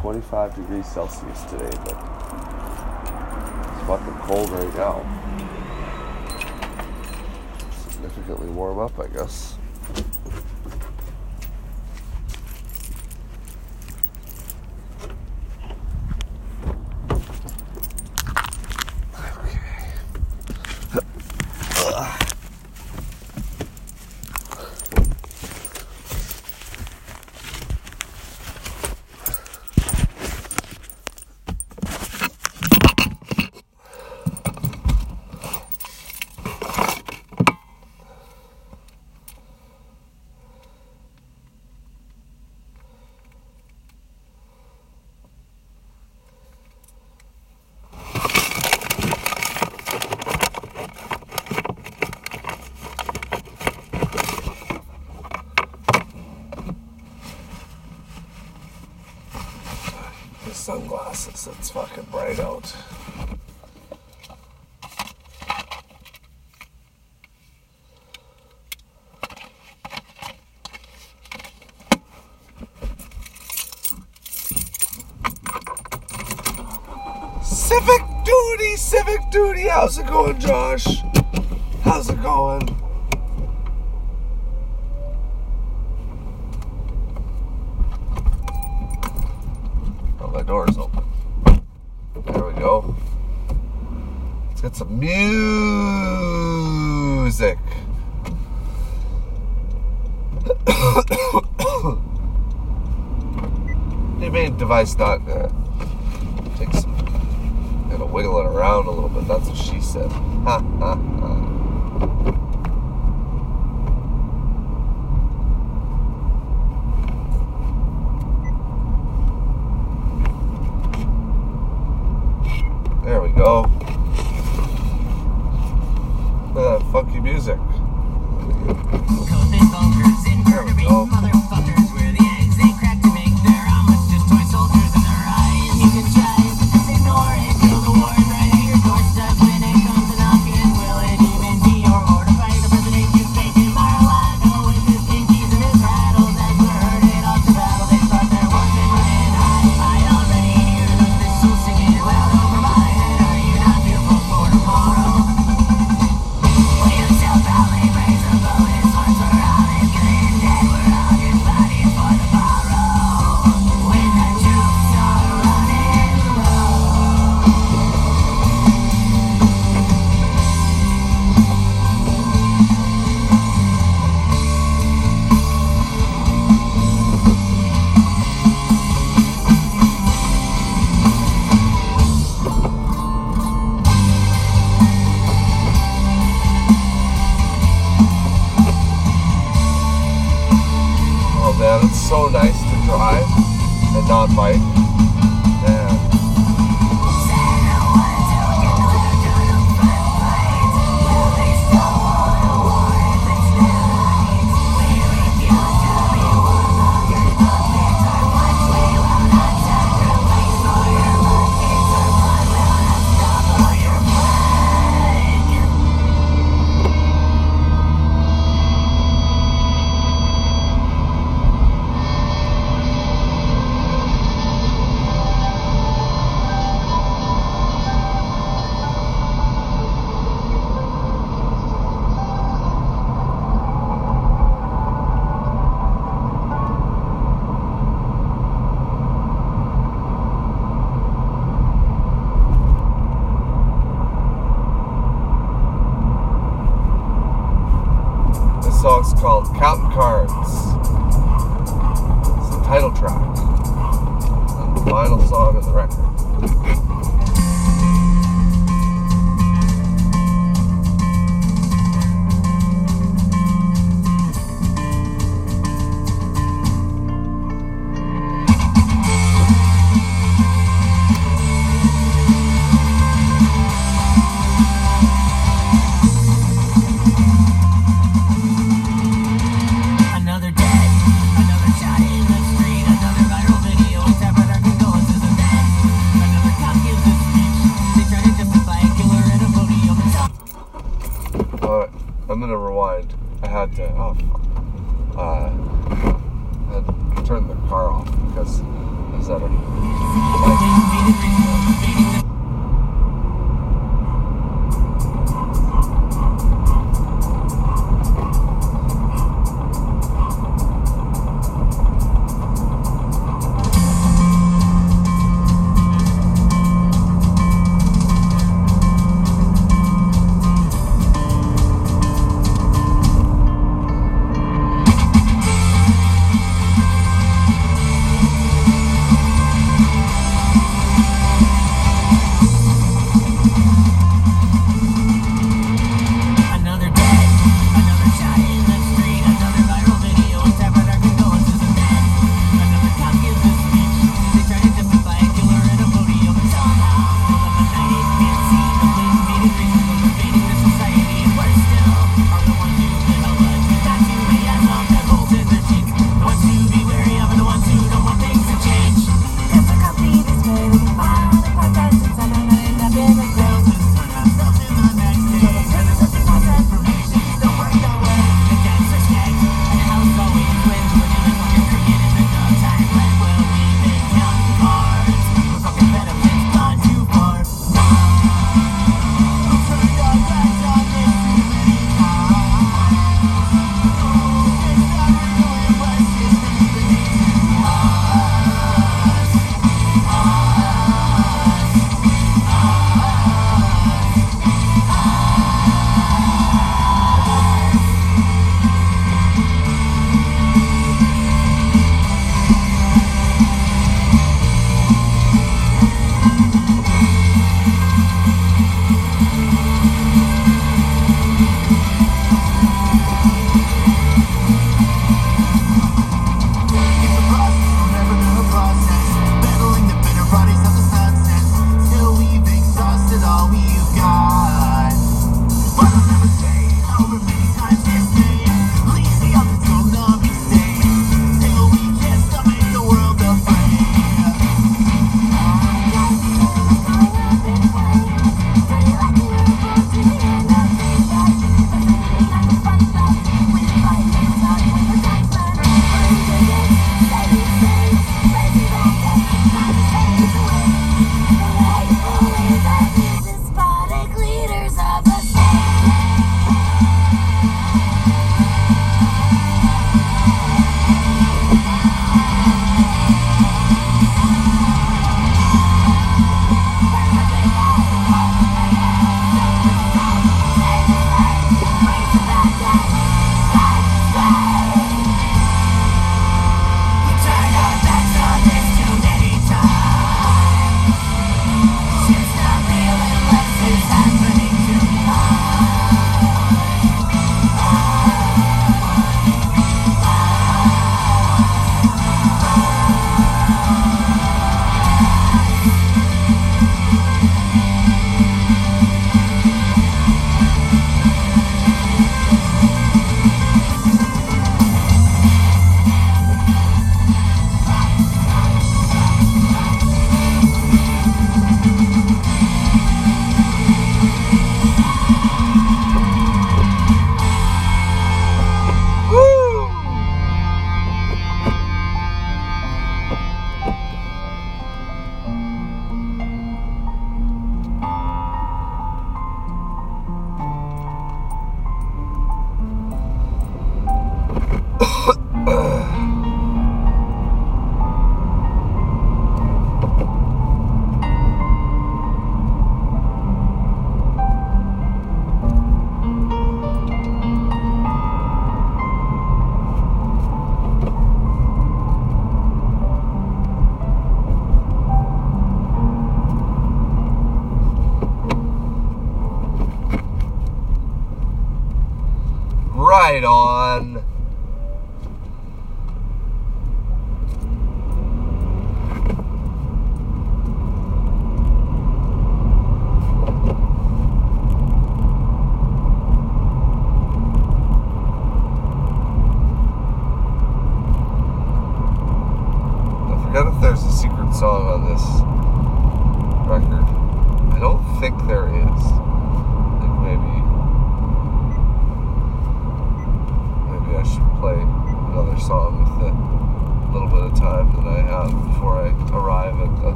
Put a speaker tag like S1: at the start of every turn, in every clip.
S1: 25 degrees Celsius today, but it's fucking cold right now. Significantly warm up, I guess. because it's fucking bright out. Civic duty, civic duty. How's it going, Josh? How's it going? they made device not uh, take some kind of wiggle it around a little bit. That's what she said. Ha ha ha.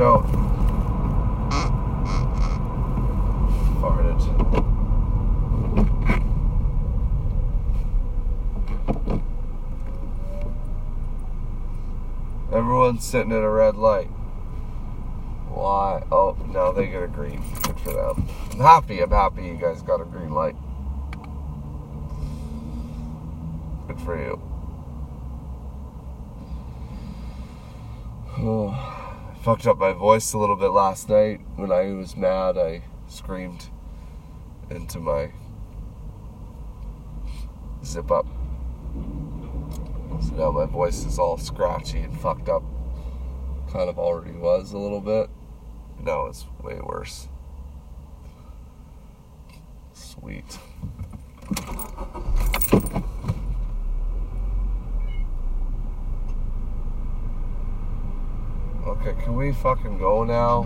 S2: Out.
S3: Farted. Everyone's sitting at a red light. Why? Oh, now they get a green. Good for them. I'm happy. I'm happy you guys got a green light. Good for you. Oh, I fucked up my voice a little bit last night. When I was mad, I screamed into my zip up. So now my voice is all scratchy and fucked up. Kind of already was a little bit. Now it's way worse. Sweet. Okay, can we fucking go now?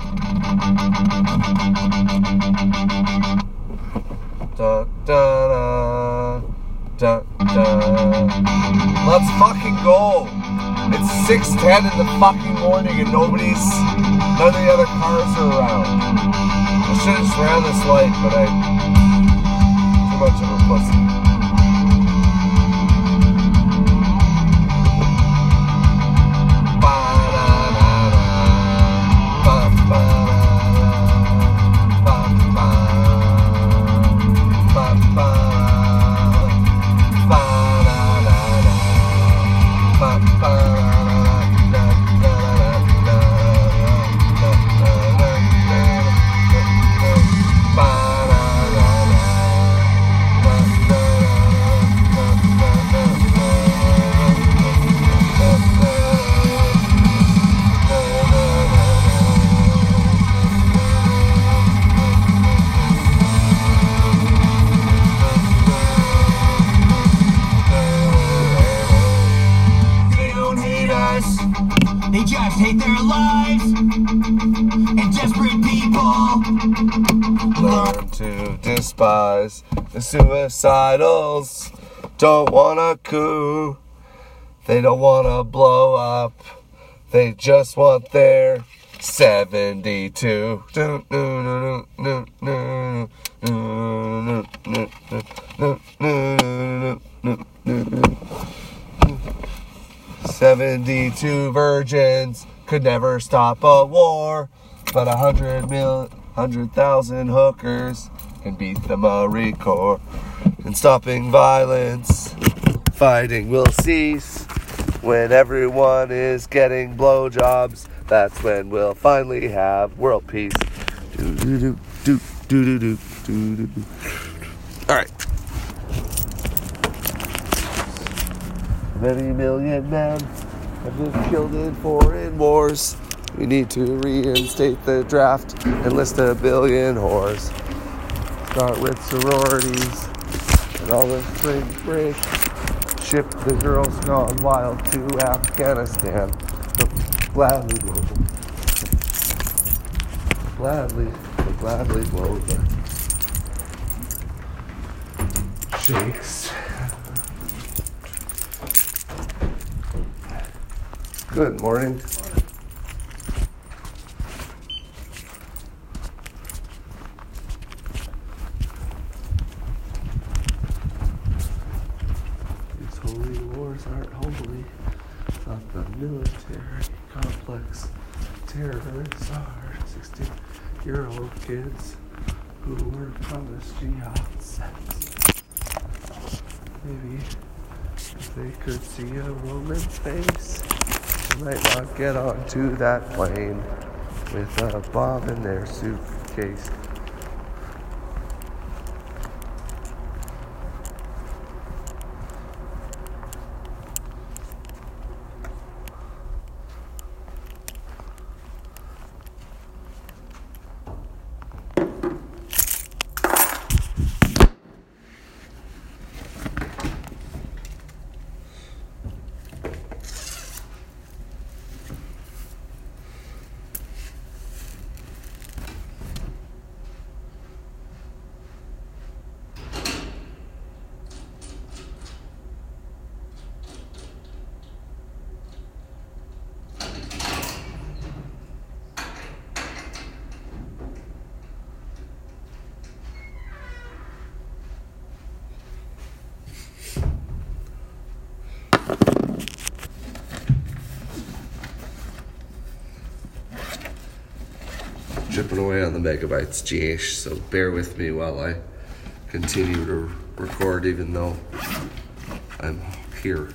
S3: Da da da da da. Let's fucking go. It's 6:10 in the fucking morning and nobody's none of the other cars are around. I should have just ran this light, but I too much of a pussy. guys. The suicidals don't wanna coup. They don't wanna blow up. They just want their 72. Seventy-two virgins could never stop a war, but a hundred mil, hundred thousand hookers and beat the Marine Corps. And stopping violence, fighting will cease. When everyone is getting blowjobs, that's when we'll finally have world peace. Do, do, do, All right. Many million men have been killed in foreign wars. We need to reinstate the draft and list a billion whores. Start with sororities and all the spring break. Ship the girls gone wild to Afghanistan. Gladly. Gladly, gladly go. shakes. Good morning. These holy wars aren't holy. Thought the military complex terrorists are 16 year old kids who were promised jihad sex. Maybe if they could see a woman's face, they might not get onto that plane with a bomb in their suitcase. Away on the megabytes, GH. So bear with me while I continue to record, even though I'm here.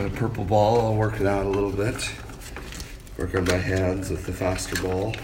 S3: Got a purple ball. I'll work it out a little bit. Work on my hands with the faster ball.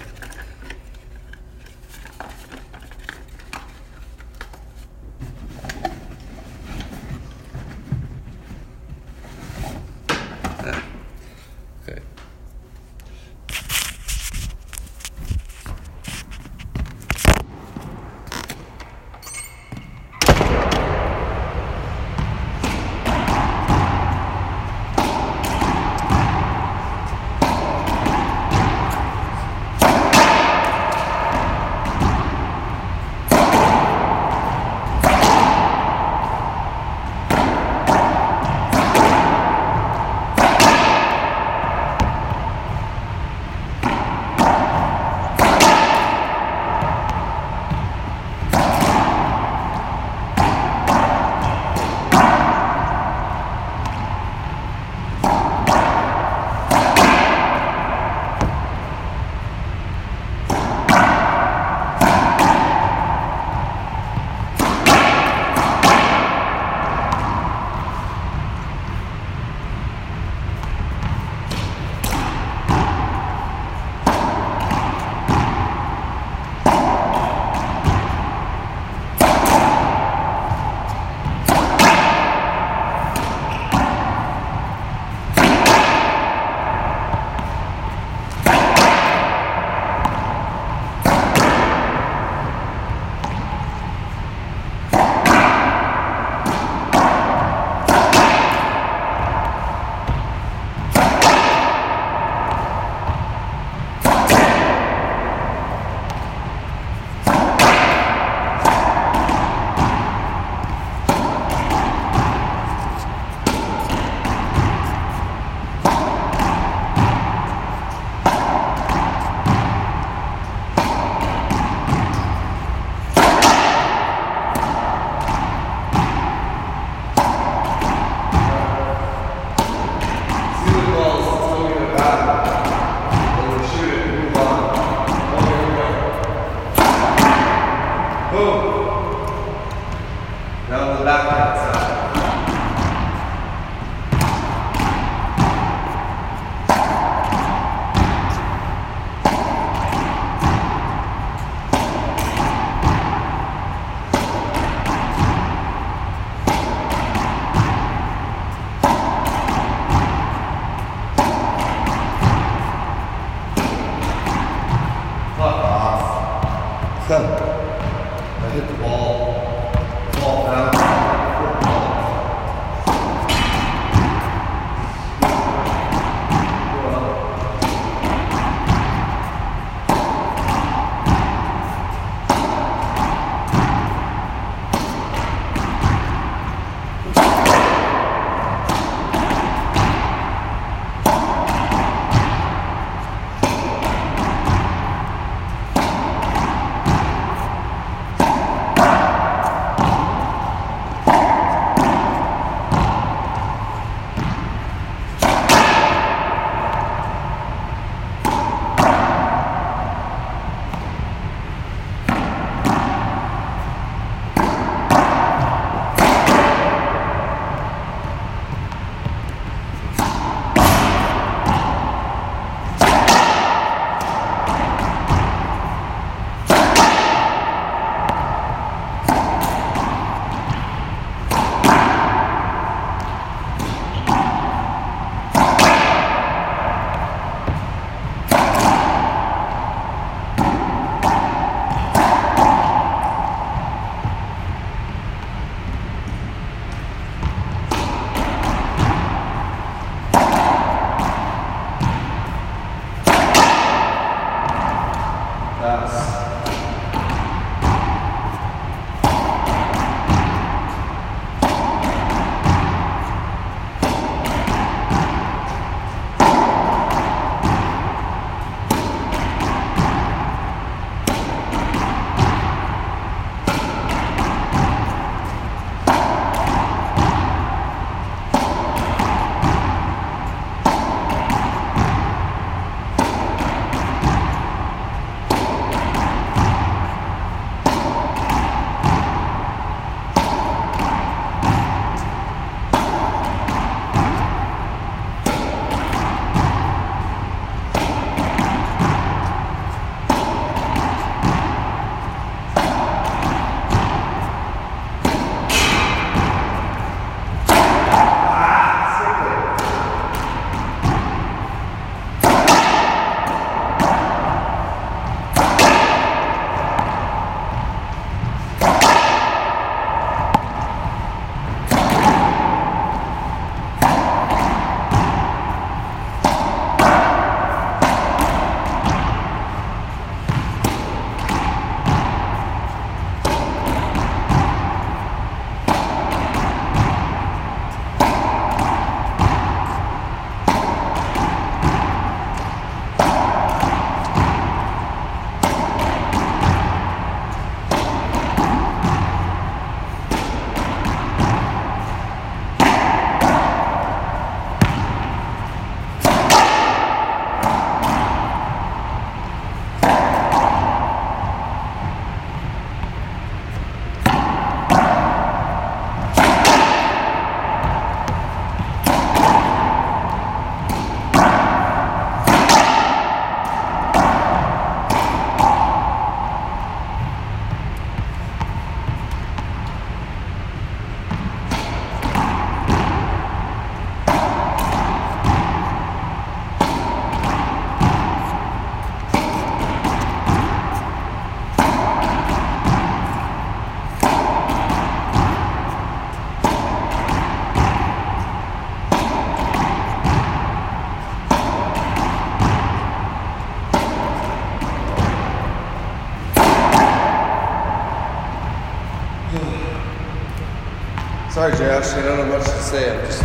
S3: sorry Josh, Sarge, don't know much to say. I'm just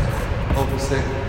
S3: hoping to say.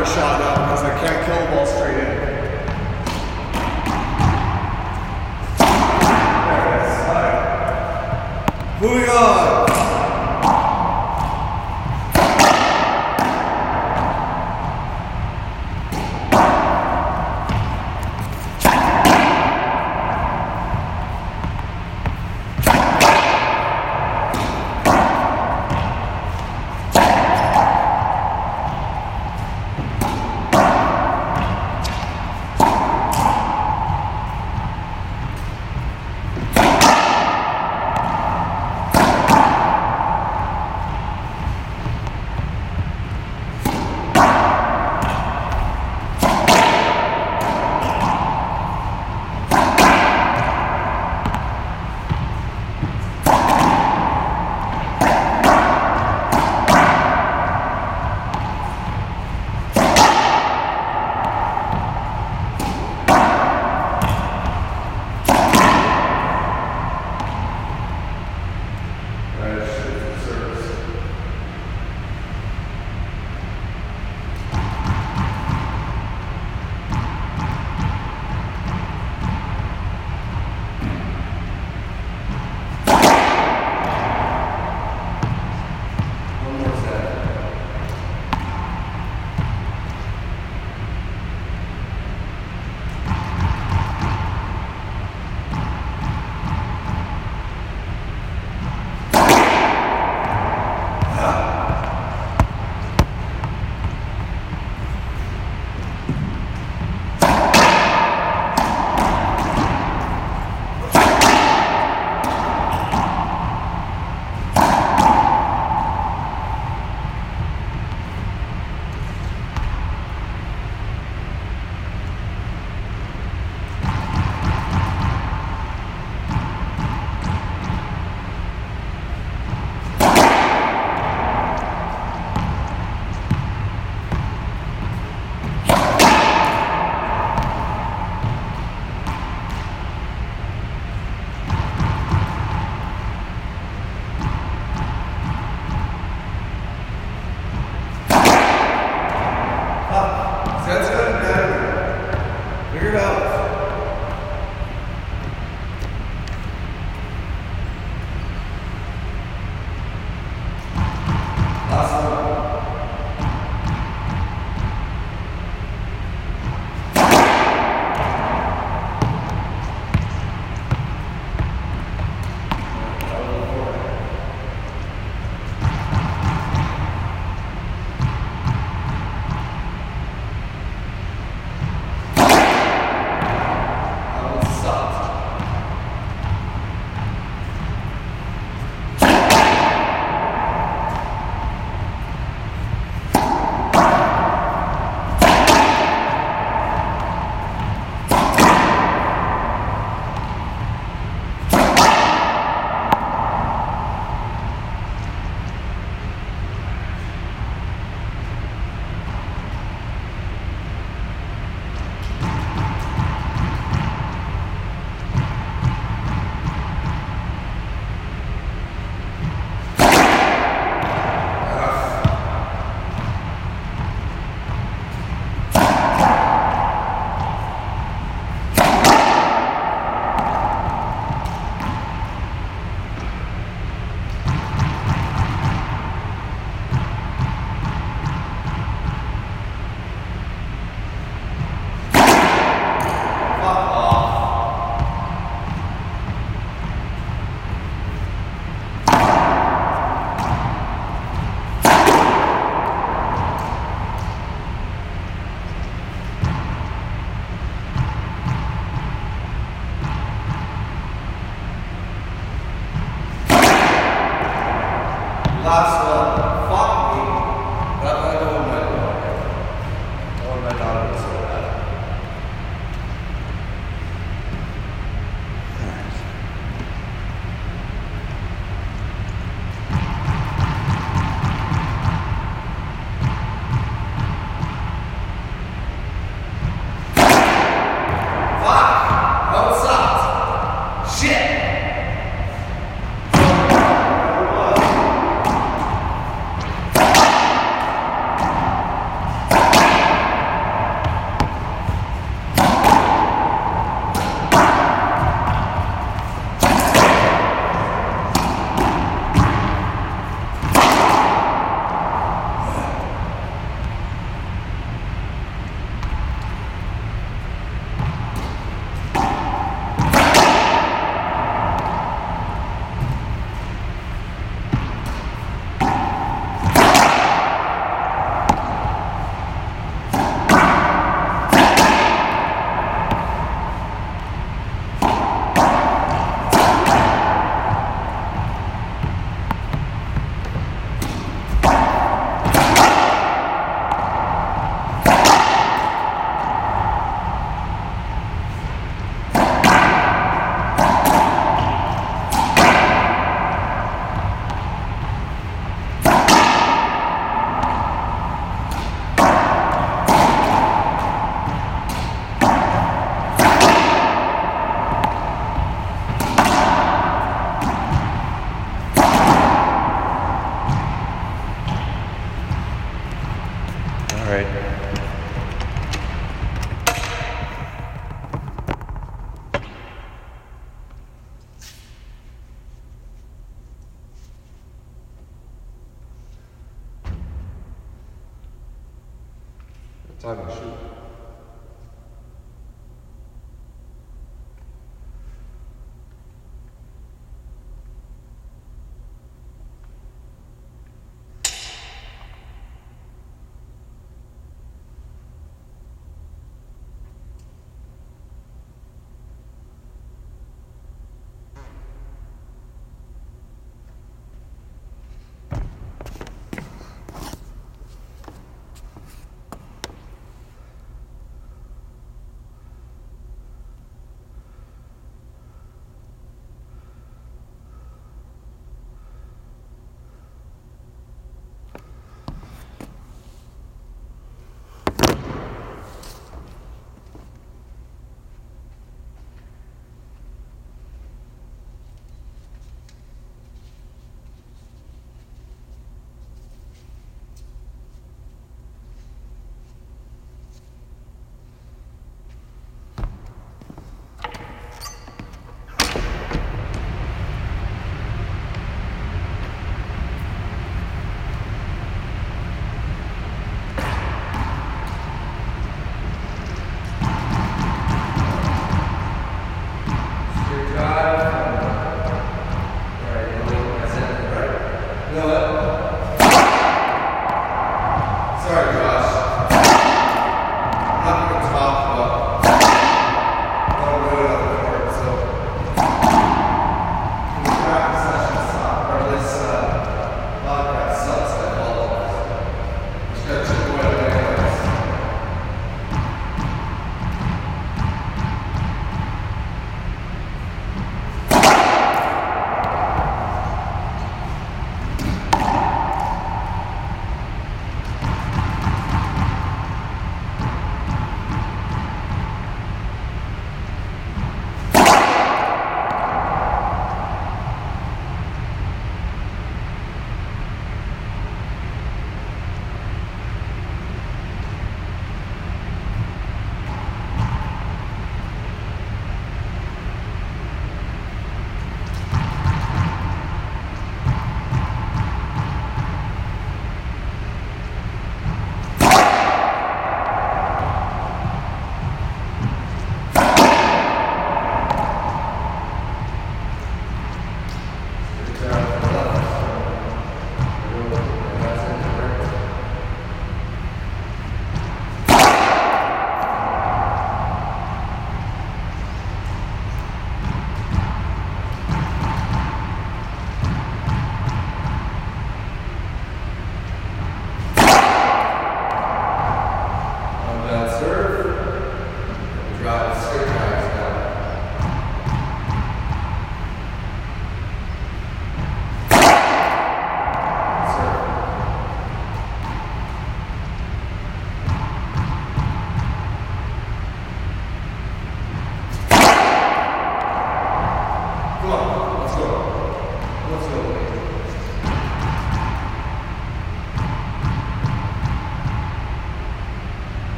S3: were shot up because I can't kill a ball straight in. There it is. All right. Moving on.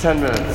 S3: 10 minutes.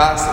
S3: paz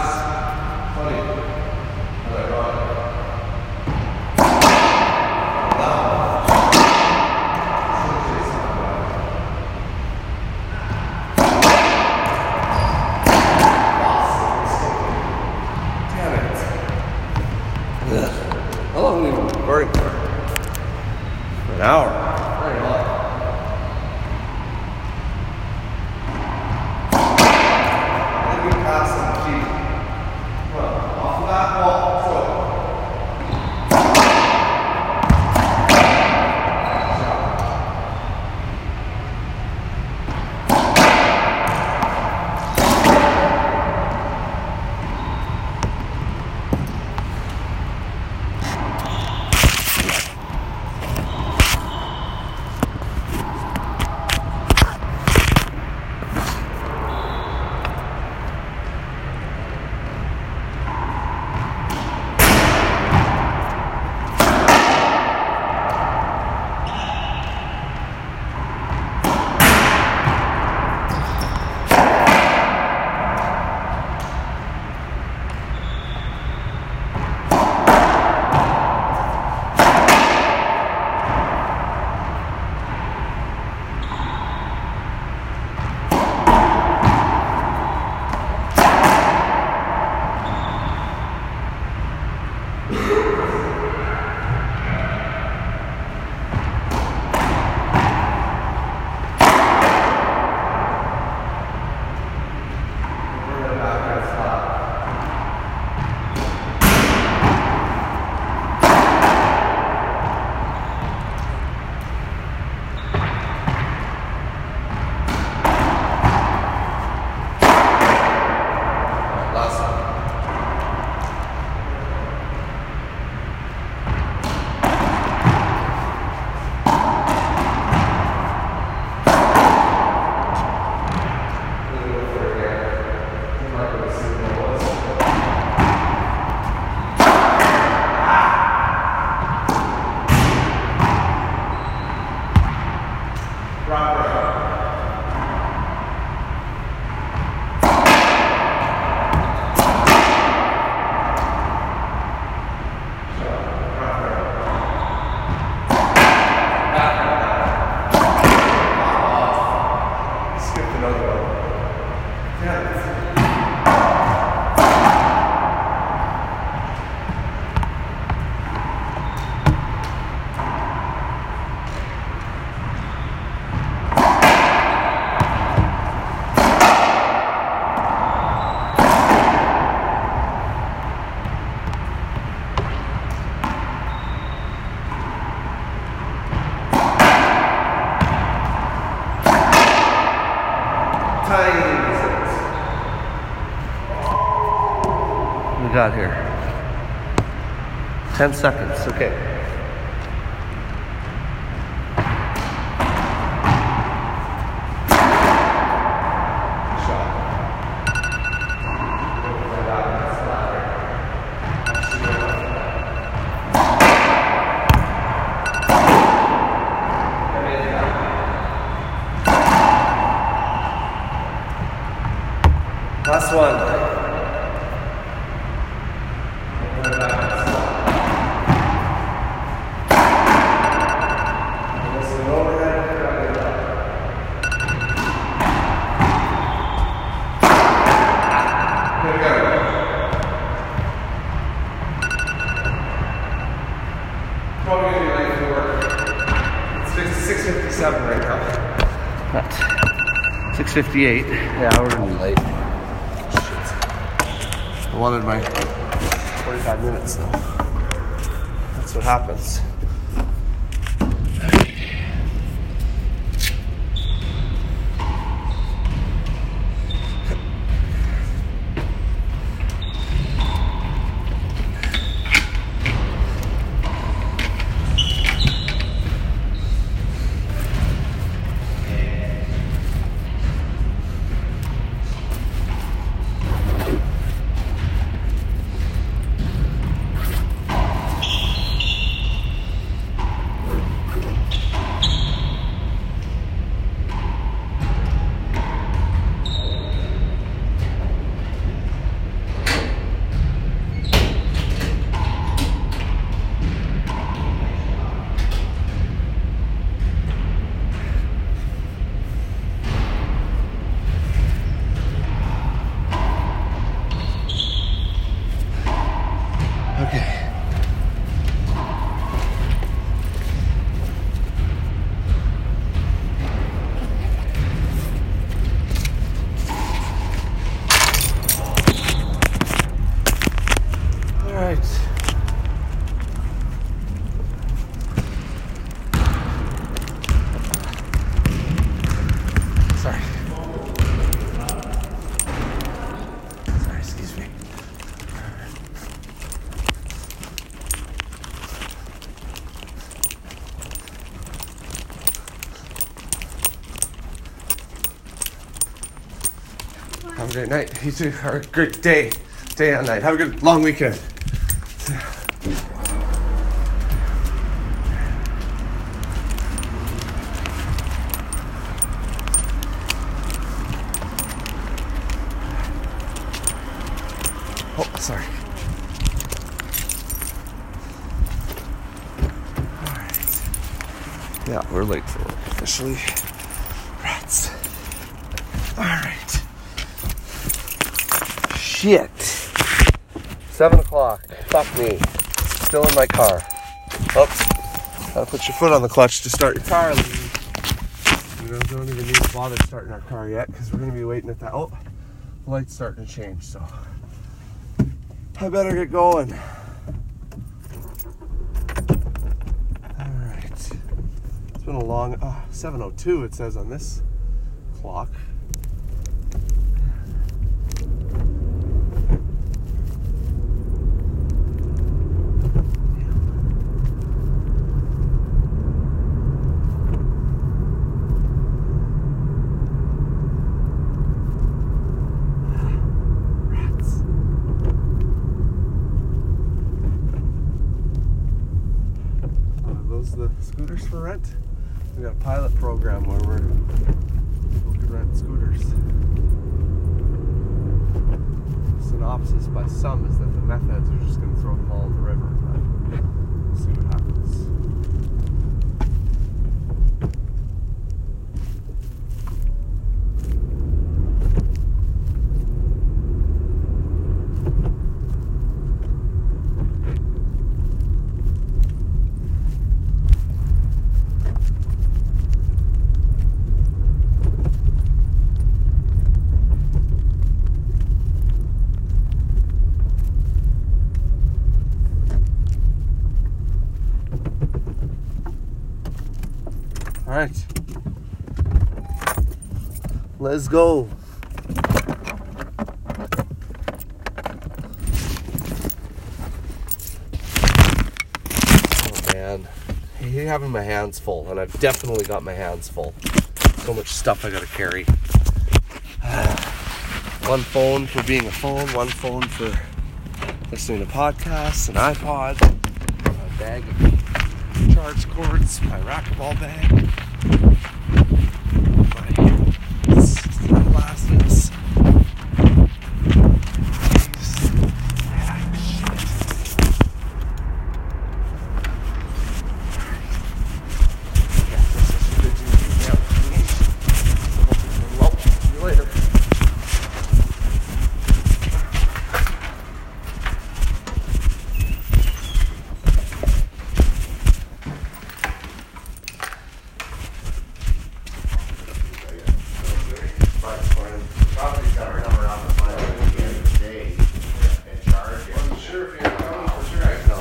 S3: got here? 10 seconds.
S4: 58.
S3: Yeah, we're gonna be late. Shit. I wanted my 45 minutes, though. That's what happens. Great night. You too. Or a great day. Day and night. Have a good long weekend. Oh, sorry. Alright. Yeah, we're late for officially. Shit. Seven o'clock. Fuck me. Still in my car. Oops. Gotta put your foot on the clutch to start your car. We don't, don't even need to bother starting our car yet because we're gonna be waiting at that. Oh, the light's starting to change, so I better get going. Alright. It's been a long uh, 702 it says on this clock. Rats. Uh, those the scooters for rent? We got a pilot program where we're we can rent scooters. Synopsis by some is that the meth heads are just going to throw them all in the river. But we'll see what happens. All right. Let's go. Oh man, I having my hands full, and I've definitely got my hands full. So much stuff I gotta carry. one phone for being a phone, one phone for listening to podcasts, an iPod, a bag of charge cords, my racquetball bag, my sunglasses. Well, see you later.
S5: Probably got our number on the file at the end of the day and charge it.
S6: Sure, if you're coming for sure, I know.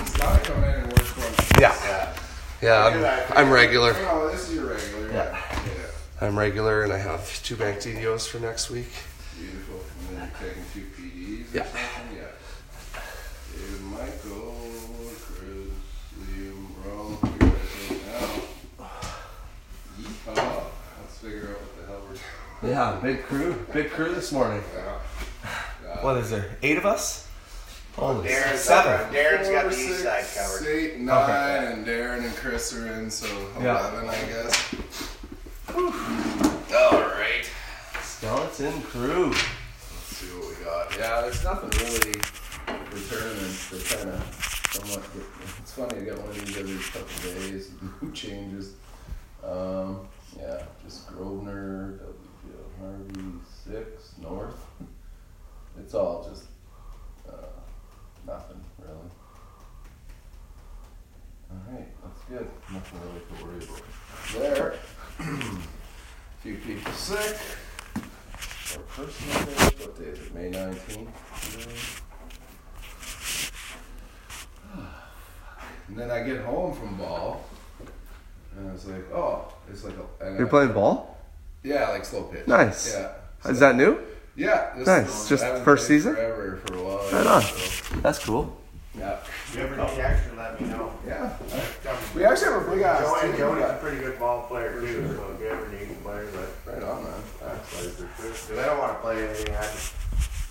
S6: It's not come in and work for
S3: Yeah. Yeah, I'm, I'm regular.
S6: Oh, this is your regular.
S3: Yeah.
S6: Yeah.
S3: I'm regular and I have two bank for next week.
S6: Beautiful. And then you're taking two PDs
S3: Yeah.
S6: something? Yeah. David Michael, Chris, Liam, Ron, you guys right now. Yeehaw. Let's figure out what the hell we're doing.
S3: Yeah, big crew. Big crew this morning.
S6: Yeah.
S3: What is there? Eight of us? Holy
S5: Darren's
S3: seven.
S5: Darren's got
S6: Four,
S5: the east side covered.
S6: Eight, nine, and Darren and Chris are in, so
S3: Yeah.
S6: 11, I guess.
S5: Alright.
S3: Skeleton crew.
S6: Let's see what we got. Yeah, there's nothing really returning to kind of somewhat. It's funny, I got one of these every couple days, new changes. Um, yeah, just Grosvenor, WPL Harvey, six, North. It's all just uh, nothing really. Alright, that's good. Nothing really to worry about. There. Few people sick. Or personal days, what day is it, May nineteenth? And then I get home from ball, and I was like, oh, it's like a.
S3: You're
S6: I-
S3: playing ball?
S6: Yeah, like slow pitch.
S3: Nice.
S6: Yeah.
S3: Is that new?
S6: Yeah. This
S3: Nice. Just
S6: I
S3: first season?
S6: Forever for a while.
S3: Right on.
S6: so,
S3: That's cool.
S6: yeah.
S5: If you ever need extra, let me know.
S6: Yeah. We actually have a big ass
S5: Joey,
S6: team.
S5: Joey's a pretty good ball player too, so if you ever need a player, but
S6: Right on, man.
S5: that's like for sure. Because I don't want to play anything, I just,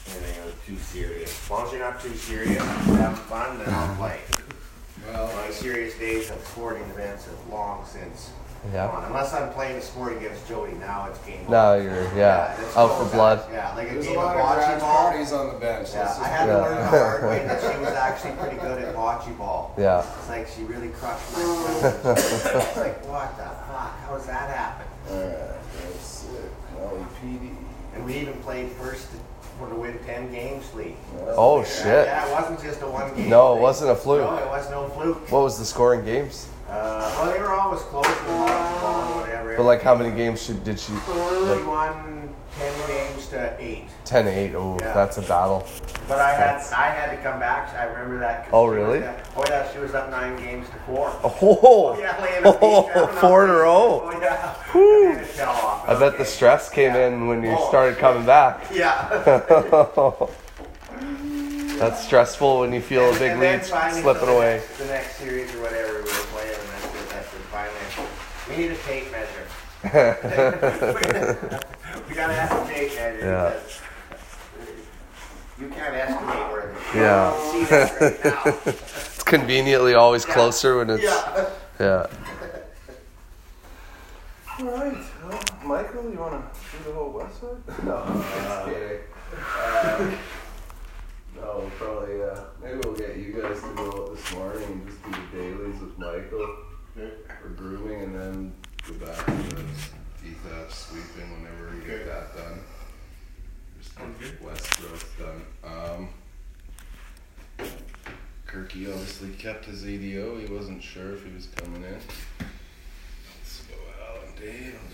S5: anything that's too serious. As long as you're not too serious, having fun, then I'll uh-huh. play.
S6: Well,
S5: My serious days of sporting events have long since
S3: Yeah.
S5: gone. Unless I'm playing a sport against Jody, now it's game
S3: Now
S5: over.
S3: you're yeah
S5: it's
S3: out for
S5: bad.
S3: blood.
S5: Yeah, like a
S6: there's a
S5: game of
S6: lot of
S5: bocce
S6: garage
S5: ball.
S6: parties on the bench.
S5: Yeah,
S6: Let's
S5: I
S6: just
S5: had to
S3: Yeah.
S5: learn the hard way that she was actually pretty good at bocce ball.
S3: Yeah.
S5: It's like she really crushed my. It's like, what the fuck? How does that happen?
S6: Alright, that's it. Molly PD.
S5: And we even played first for to win 10 games league.
S3: Oh
S5: Yeah,
S3: shit!
S5: Yeah, it wasn't just a one game.
S3: No, it
S5: thing.
S3: wasn't a fluke.
S5: No, it was no fluke.
S3: What was the scoring games?
S5: Uh, well, they were always close the whatever.
S3: But like, how many games should, did she?
S5: We
S3: Like
S5: 10 games to 8.
S3: 10 8. Oh,
S5: Yeah.
S3: that's a battle.
S5: But I had I had to come back. I remember that. 'cause
S3: Oh,
S5: she was
S3: really?
S5: up- Oh, yeah, she was up 9 games to 4.
S3: Oh, oh, oh, oh
S5: Yeah, laying a
S3: oh,
S5: beat down on
S3: four in a row.
S5: Oh, yeah.
S3: Whew.
S5: And then it fell off.
S3: I bet the
S5: Okay.
S3: stress came
S5: Yeah.
S3: in when you
S5: Oh,
S3: started coming back.
S5: Yeah.
S3: That's stressful when you feel a big
S5: and then
S3: lead
S5: finally
S3: slipping
S5: the
S3: away.
S5: Next, the next series or whatever we were playing, and that's it. That's it. Finally, we need a tape measure. We gotta have a tape measure.
S3: Yeah.
S5: You can't estimate where the
S3: Yeah.
S5: See that right now.
S3: It's conveniently always
S5: Yeah.
S3: closer when it's.
S5: Yeah.
S3: Yeah.
S6: Alright, well, Michael, you wanna do the whole west side? No, just kidding. Uh, no, probably, uh, maybe we'll get you guys to go out this morning and just do the dailies with Michael for grooming and then go back to the ETAP sweeping whenever you get that done. Just get west growth done. Um, Kirky obviously kept his ADO. He wasn't sure if he was coming in. So Alan Day, I'll